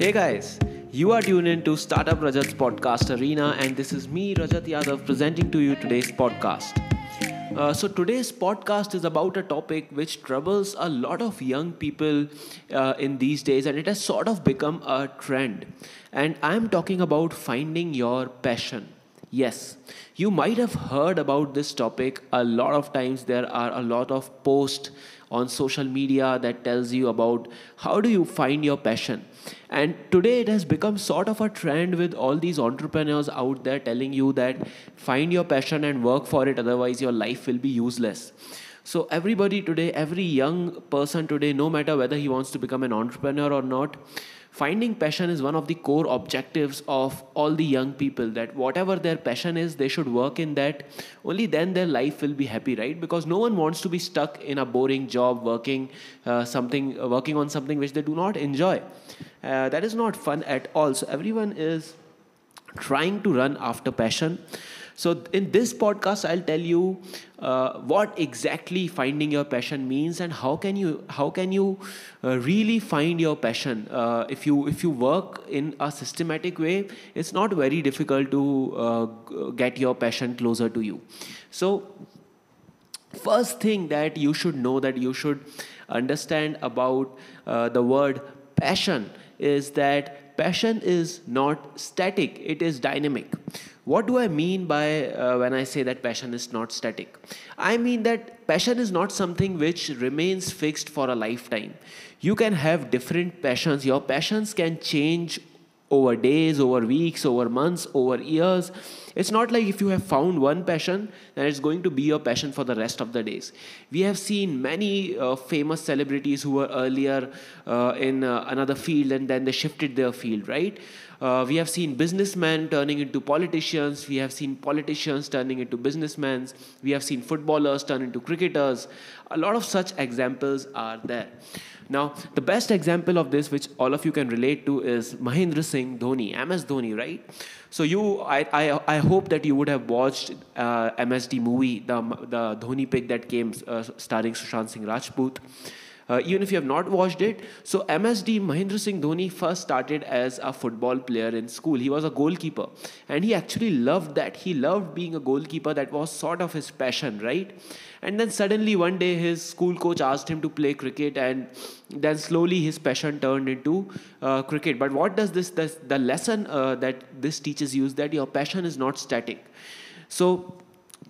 Hey guys, you are tuned in to Startup Rajat's podcast arena, and this is me, Rajat Yadav, presenting to you today's podcast. Uh, so, today's podcast is about a topic which troubles a lot of young people uh, in these days, and it has sort of become a trend. And I'm talking about finding your passion. Yes, you might have heard about this topic a lot of times. There are a lot of posts on social media that tells you about how do you find your passion. And today it has become sort of a trend with all these entrepreneurs out there telling you that find your passion and work for it otherwise your life will be useless. So everybody today every young person today no matter whether he wants to become an entrepreneur or not finding passion is one of the core objectives of all the young people that whatever their passion is they should work in that. Only then their life will be happy right? Because no one wants to be stuck in a boring job working uh, something uh, working on something which they do not enjoy. Uh, that is not fun at all. So everyone is trying to run after passion so, in this podcast, I'll tell you uh, what exactly finding your passion means and how can you how can you uh, really find your passion. Uh, if you if you work in a systematic way, it's not very difficult to uh, get your passion closer to you. So, first thing that you should know that you should understand about uh, the word passion is that passion is not static; it is dynamic what do I mean by uh, when I say that passion is not static? I mean that passion is not something which remains fixed for a lifetime. You can have different passions. Your passions can change over days, over weeks, over months, over years. It's not like if you have found one passion, then it's going to be your passion for the rest of the days. We have seen many uh, famous celebrities who were earlier uh, in uh, another field and then they shifted their field, right? Uh, we have seen businessmen turning into politicians. We have seen politicians turning into businessmen. We have seen footballers turn into cricketers. A lot of such examples are there. Now, the best example of this, which all of you can relate to, is Mahendra Singh Dhoni, MS Dhoni, right? So you, I, I, I hope that you would have watched uh, MSD movie, the the Dhoni pic that came uh, starring Sushant Singh Rajput. Uh, even if you have not watched it, so MSD Mahendra Singh Dhoni first started as a football player in school. He was a goalkeeper, and he actually loved that. He loved being a goalkeeper. That was sort of his passion, right? And then suddenly one day his school coach asked him to play cricket, and then slowly his passion turned into uh, cricket. But what does this, this the lesson uh, that this teaches you is that your passion is not static. So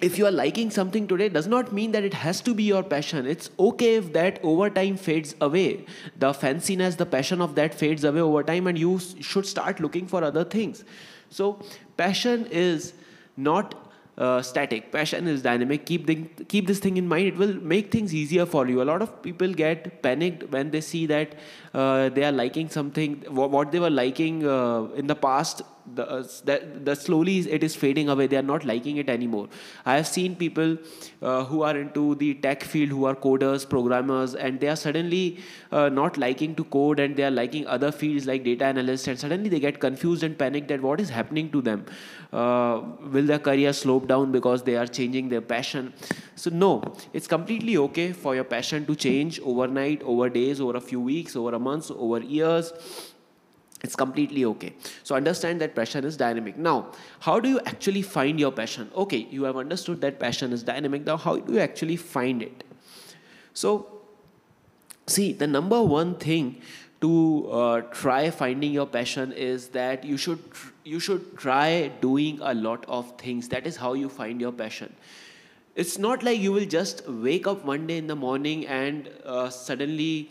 if you are liking something today does not mean that it has to be your passion. It's okay if that over time fades away. The fanciness the passion of that fades away over time and you should start looking for other things. So passion is not uh, static. Passion is dynamic. Keep the, keep this thing in mind. It will make things easier for you. A lot of people get panicked when they see that uh, they are liking something what they were liking uh, in the past the, uh, that, the slowly it is fading away. They are not liking it anymore. I have seen people uh, who are into the tech field who are coders programmers and they are suddenly uh, not liking to code and they are liking other fields like data analyst and suddenly they get confused and panicked that what is happening to them? Uh, will their career slope down because they are changing their passion? So no. It's completely okay for your passion to change overnight over days over a few weeks over a month over years it's completely okay. So understand that passion is dynamic. Now how do you actually find your passion? Okay you have understood that passion is dynamic. Now how do you actually find it? So see the number one thing to uh, try finding your passion is that you should you should try doing a lot of things. That is how you find your passion. It's not like you will just wake up one day in the morning and uh, suddenly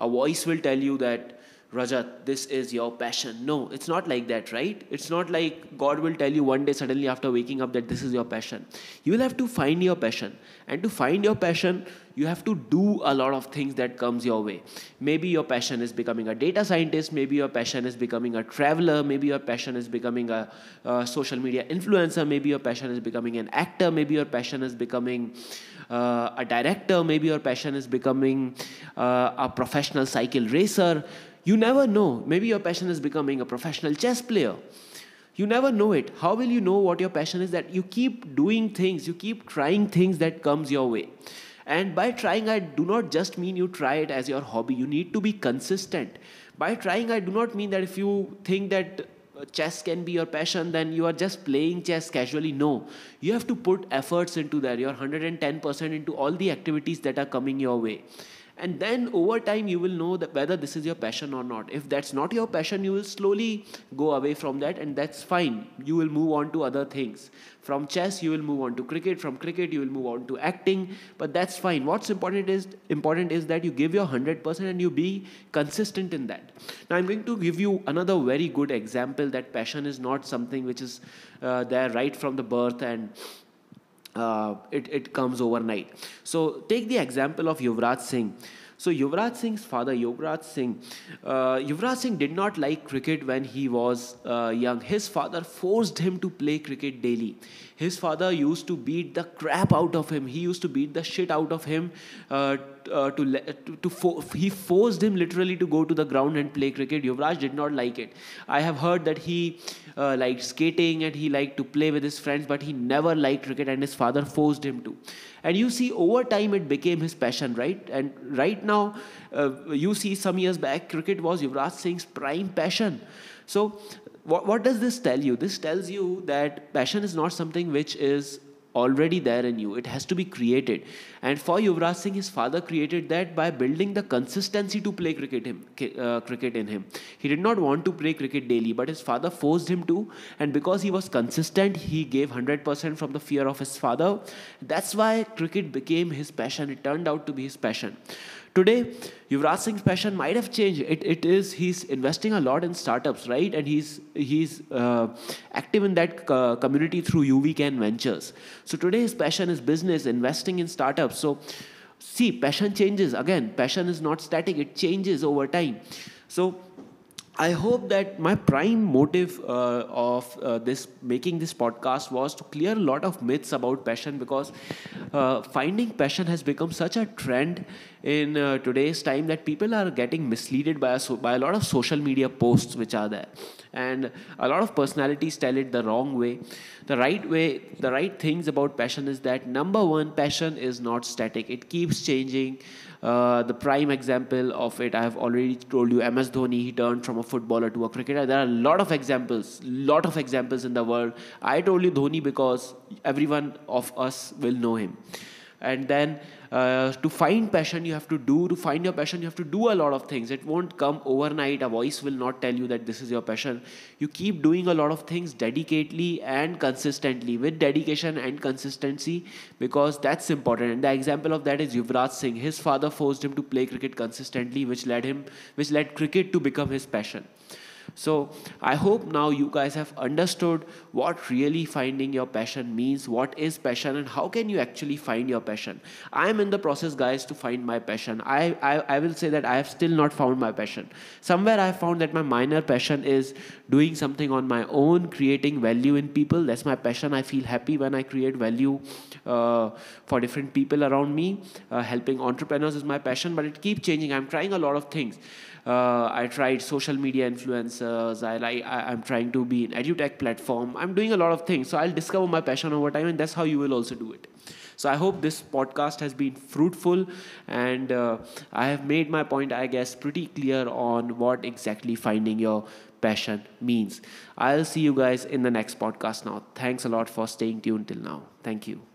a voice will tell you that Rajat, this is your passion. No, it's not like that, right? It's not like God will tell you one day suddenly after waking up that this is your passion. You will have to find your passion. And to find your passion, you have to do a lot of things that comes your way. Maybe your passion is becoming a data scientist, maybe your passion is becoming a traveler, maybe your passion is becoming a, a social media influencer, maybe your passion is becoming an actor, maybe your passion is becoming uh, a director, maybe your passion is becoming uh, a professional cycle racer you never know. Maybe your passion is becoming a professional chess player. You never know it. How will you know what your passion is? That you keep doing things, you keep trying things that comes your way. And by trying, I do not just mean you try it as your hobby. You need to be consistent. by trying i do not mean that if you think that uh, chess can be your passion then you are just playing chess casually no you have to put efforts into that you're 110% into all the activities that are coming your way and then over time you will know that whether this is your passion or not. If that's not your passion you will slowly go away from that and that's fine. You will move on to other things. From chess you will move on to cricket. From cricket you will move on to acting. But that's fine. What's important is important is that you give your 100% and you be consistent in that. Now i'm going to give you another very good example that passion is not something which is uh, there right from the birth and uh, it, it comes overnight. So take the example of Yuvraj Singh. So Yuvraj Singh's father, Yuvraj Singh, uh, Yuvraj Singh did not like cricket when he was uh, young. His father forced him to play cricket daily. His father used to beat the crap out of him. He used to beat the shit out of him. Uh, uh, to to, to fo- he forced him literally to go to the ground and play cricket. Yuvraj did not like it. I have heard that he uh, liked skating and he liked to play with his friends, but he never liked cricket, and his father forced him to. And you see, over time, it became his passion, right? And right now, uh, you see, some years back, cricket was Yuvraj Singh's prime passion. So, what, what does this tell you? This tells you that passion is not something which is already there in you. It has to be created. And for Yuvraj Singh, his father created that by building the consistency to play cricket, him, uh, cricket in him. He did not want to play cricket daily, but his father forced him to. And because he was consistent, he gave 100% from the fear of his father. That's why cricket became his passion. It turned out to be his passion. Today, Yuvraj Singh's passion might have changed. It, it is he's investing a lot in startups, right? And he's he's uh, active in that uh, community through YouWeCan Ventures. So today, his passion is business, investing in startups. So, see, passion changes. Again, passion is not static; it changes over time. So I hope that my prime motive uh, of uh, this making this podcast was to clear a lot of myths about passion because uh, finding passion has become such a trend in uh, today's time that people are getting misled by a, by a lot of social media posts which are there. And a lot of personalities tell it the wrong way. The right way the right things about passion is that number one passion is not static. It keeps changing. Uh, the prime example of it, I have already told you, MS Dhoni, he turned from a footballer to a cricketer. There are a lot of examples, lot of examples in the world. I told you Dhoni because everyone of us will know him. And then uh, to find passion you have to do to find your passion you have to do a lot of things. It won't come overnight. A voice will not tell you that this is your passion. You keep doing a lot of things dedicatedly and consistently with dedication and consistency because that's important. And the example of that is Yuvraj Singh. His father forced him to play cricket consistently which led him which led cricket to become his passion so I hope now you guys have understood what really finding your passion means, what is passion, and how can you actually find your passion. I am in the process, guys, to find my passion. I, I, I will say that I have still not found my passion. Somewhere I found that my minor passion is doing something on my own, creating value in people. That's my passion. I feel happy when I create value uh, for different people around me. Uh, helping entrepreneurs is my passion, but it keeps changing. I'm trying a lot of things. Uh, I tried social media I like. I, am trying to be an edutech platform. I'm doing a lot of things. So I'll discover my passion over time, and that's how you will also do it. So I hope this podcast has been fruitful, and uh, I have made my point, I guess, pretty clear on what exactly finding your passion means. I'll see you guys in the next podcast now. Thanks a lot for staying tuned till now. Thank you.